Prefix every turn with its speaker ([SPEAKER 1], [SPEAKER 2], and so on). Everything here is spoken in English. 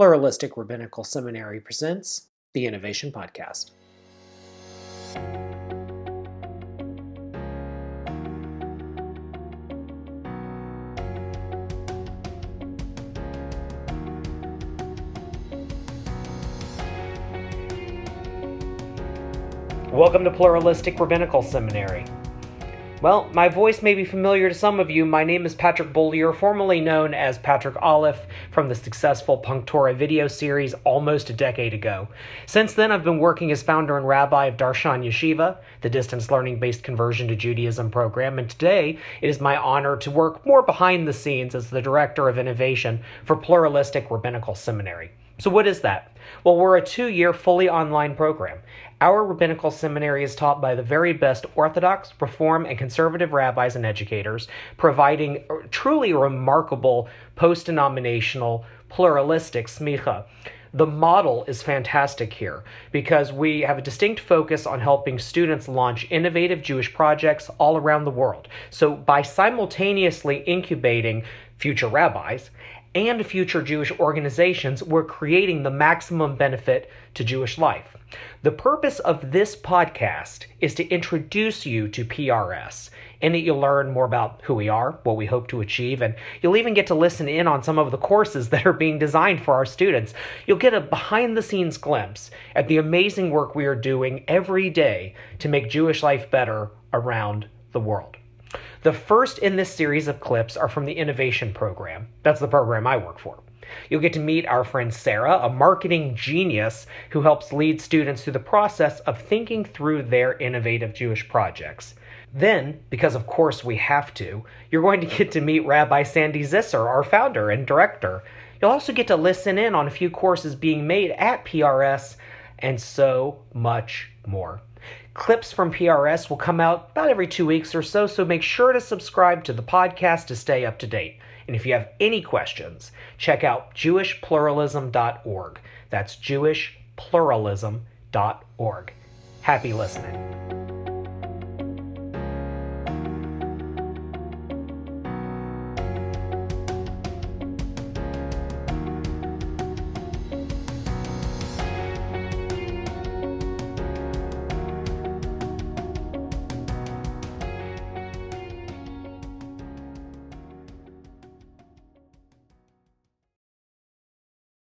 [SPEAKER 1] Pluralistic Rabbinical Seminary presents the Innovation Podcast. Welcome to Pluralistic Rabbinical Seminary. Well, my voice may be familiar to some of you. My name is Patrick Beaulieu, formerly known as Patrick Aleph from the successful Punktorah video series almost a decade ago. Since then, I've been working as founder and rabbi of Darshan Yeshiva, the distance learning based conversion to Judaism program, and today it is my honor to work more behind the scenes as the director of innovation for Pluralistic Rabbinical Seminary. So, what is that? Well, we're a two year fully online program. Our rabbinical seminary is taught by the very best Orthodox, Reform, and conservative rabbis and educators, providing truly remarkable post denominational, pluralistic smicha. The model is fantastic here because we have a distinct focus on helping students launch innovative Jewish projects all around the world. So, by simultaneously incubating future rabbis and future Jewish organizations, we're creating the maximum benefit to Jewish life. The purpose of this podcast is to introduce you to PRS. In it, you'll learn more about who we are, what we hope to achieve, and you'll even get to listen in on some of the courses that are being designed for our students. You'll get a behind the scenes glimpse at the amazing work we are doing every day to make Jewish life better around the world. The first in this series of clips are from the Innovation Program. That's the program I work for. You'll get to meet our friend Sarah, a marketing genius who helps lead students through the process of thinking through their innovative Jewish projects. Then, because of course we have to, you're going to get to meet Rabbi Sandy Zisser, our founder and director. You'll also get to listen in on a few courses being made at PRS and so much more. Clips from PRS will come out about every two weeks or so, so make sure to subscribe to the podcast to stay up to date. And if you have any questions, check out jewishpluralism.org. That's jewishpluralism.org. Happy listening.